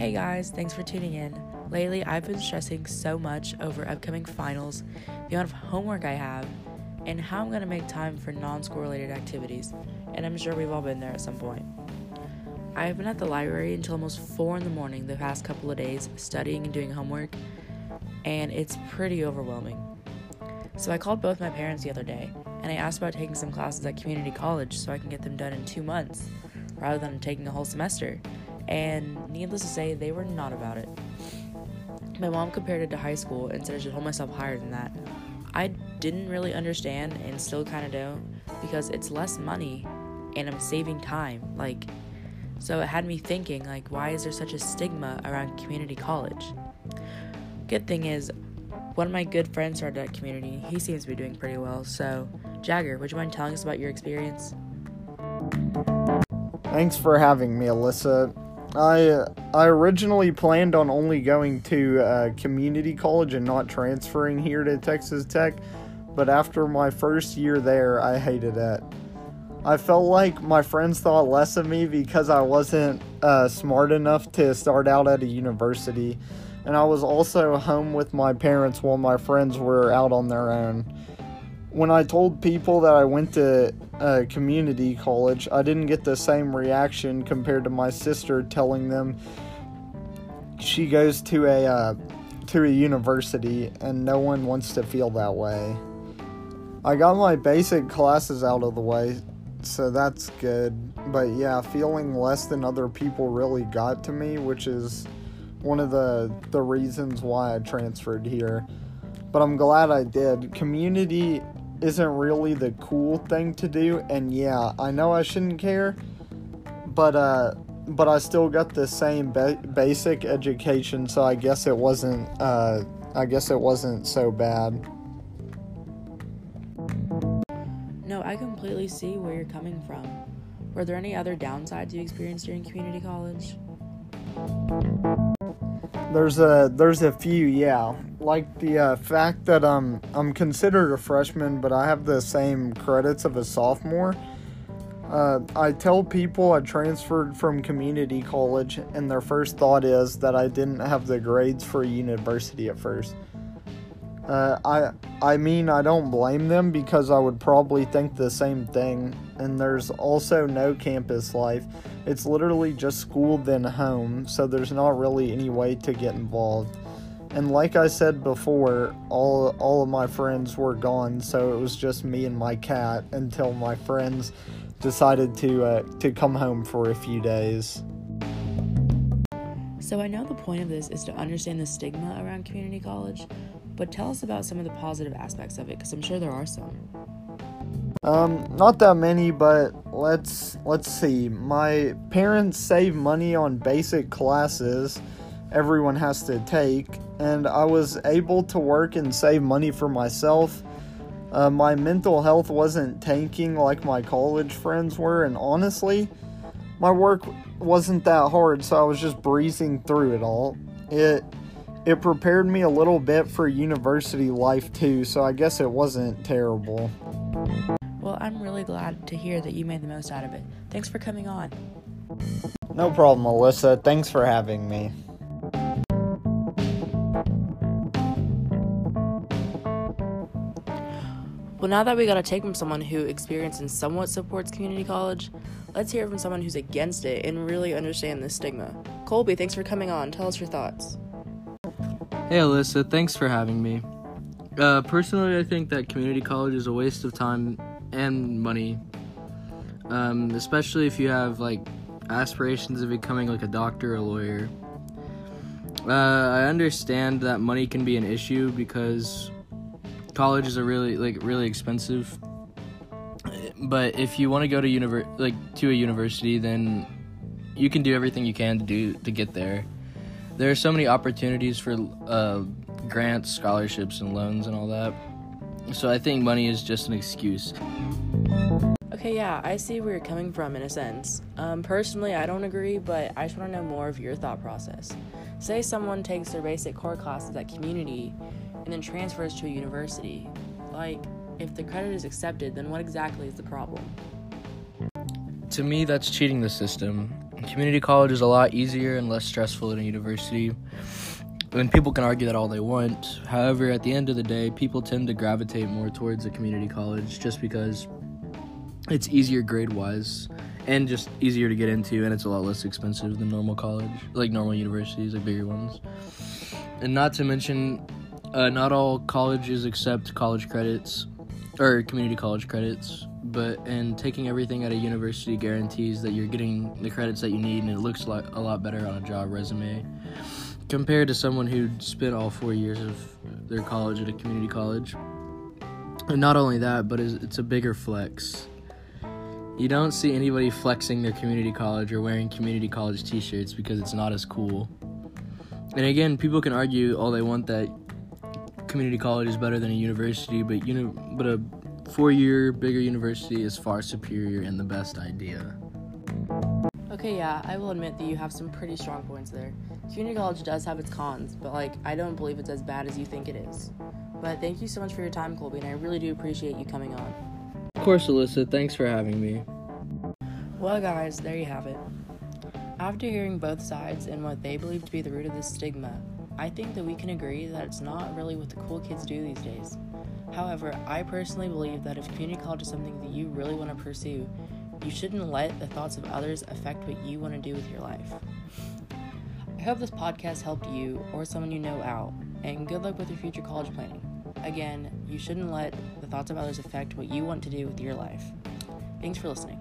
Hey guys, thanks for tuning in. Lately, I've been stressing so much over upcoming finals, the amount of homework I have, and how I'm going to make time for non school related activities, and I'm sure we've all been there at some point. I've been at the library until almost 4 in the morning the past couple of days studying and doing homework, and it's pretty overwhelming. So I called both my parents the other day, and I asked about taking some classes at community college so I can get them done in two months, rather than taking a whole semester. And needless to say, they were not about it. My mom compared it to high school and said I should hold myself higher than that. I didn't really understand and still kind of don't because it's less money and I'm saving time. Like, so it had me thinking, like, why is there such a stigma around community college? Good thing is, one of my good friends started at community. He seems to be doing pretty well. So, Jagger, would you mind telling us about your experience? Thanks for having me, Alyssa. I I originally planned on only going to uh, community college and not transferring here to Texas Tech, but after my first year there, I hated it. I felt like my friends thought less of me because I wasn't uh, smart enough to start out at a university, and I was also home with my parents while my friends were out on their own. When I told people that I went to uh, community college, I didn't get the same reaction compared to my sister telling them she goes to a uh, to a university and no one wants to feel that way. I got my basic classes out of the way, so that's good. But yeah, feeling less than other people really got to me, which is one of the the reasons why I transferred here. But I'm glad I did. Community isn't really the cool thing to do and yeah i know i shouldn't care but uh but i still got the same ba- basic education so i guess it wasn't uh i guess it wasn't so bad. No i completely see where you're coming from. Were there any other downsides you experienced during community college? There's a there's a few yeah like the uh, fact that um I'm considered a freshman, but I have the same credits of a sophomore. Uh, I tell people I transferred from community college, and their first thought is that I didn't have the grades for university at first. Uh, I I mean I don't blame them because I would probably think the same thing. And there's also no campus life. It's literally just school then home, so there's not really any way to get involved. And like I said before, all all of my friends were gone, so it was just me and my cat until my friends decided to uh, to come home for a few days. So I know the point of this is to understand the stigma around community college, but tell us about some of the positive aspects of it because I'm sure there are some. Um, not that many, but let's let's see. My parents save money on basic classes everyone has to take, and I was able to work and save money for myself. Uh, my mental health wasn't tanking like my college friends were, and honestly, my work wasn't that hard, so I was just breezing through it all. It it prepared me a little bit for university life too, so I guess it wasn't terrible. Well, I'm really glad to hear that you made the most out of it. Thanks for coming on. No problem, Melissa. Thanks for having me. Well, now that we got a take from someone who experienced and somewhat supports community college, let's hear from someone who's against it and really understand this stigma. Colby, thanks for coming on. Tell us your thoughts. Hey, Alyssa, thanks for having me. Uh, personally, I think that community college is a waste of time and money, um, especially if you have like aspirations of becoming like a doctor or a lawyer. Uh, I understand that money can be an issue because colleges are really like really expensive. But if you want to go to univer- like to a university, then you can do everything you can to do to get there. There are so many opportunities for uh, grants, scholarships, and loans and all that. So I think money is just an excuse. Okay, yeah, I see where you're coming from in a sense. Um, personally, I don't agree, but I just want to know more of your thought process. Say someone takes their basic core classes at community and then transfers to a university. Like, if the credit is accepted, then what exactly is the problem? To me, that's cheating the system. community college is a lot easier and less stressful than a university. And people can argue that all they want. However, at the end of the day, people tend to gravitate more towards a community college just because it's easier grade wise and just easier to get into and it's a lot less expensive than normal college like normal universities like bigger ones and not to mention uh, not all colleges accept college credits or community college credits but and taking everything at a university guarantees that you're getting the credits that you need and it looks like a lot better on a job resume compared to someone who spent all four years of their college at a community college and not only that but it's a bigger flex you don't see anybody flexing their community college or wearing community college t-shirts because it's not as cool. And again, people can argue all they want that community college is better than a university, but you know, but a four-year bigger university is far superior and the best idea. Okay, yeah, I will admit that you have some pretty strong points there. Community college does have its cons, but like I don't believe it's as bad as you think it is. But thank you so much for your time, Colby, and I really do appreciate you coming on. Of course, Alyssa. Thanks for having me. Well, guys, there you have it. After hearing both sides and what they believe to be the root of this stigma, I think that we can agree that it's not really what the cool kids do these days. However, I personally believe that if community college is something that you really want to pursue, you shouldn't let the thoughts of others affect what you want to do with your life. I hope this podcast helped you or someone you know out, and good luck with your future college planning. Again, you shouldn't let the thoughts of others affect what you want to do with your life. Thanks for listening.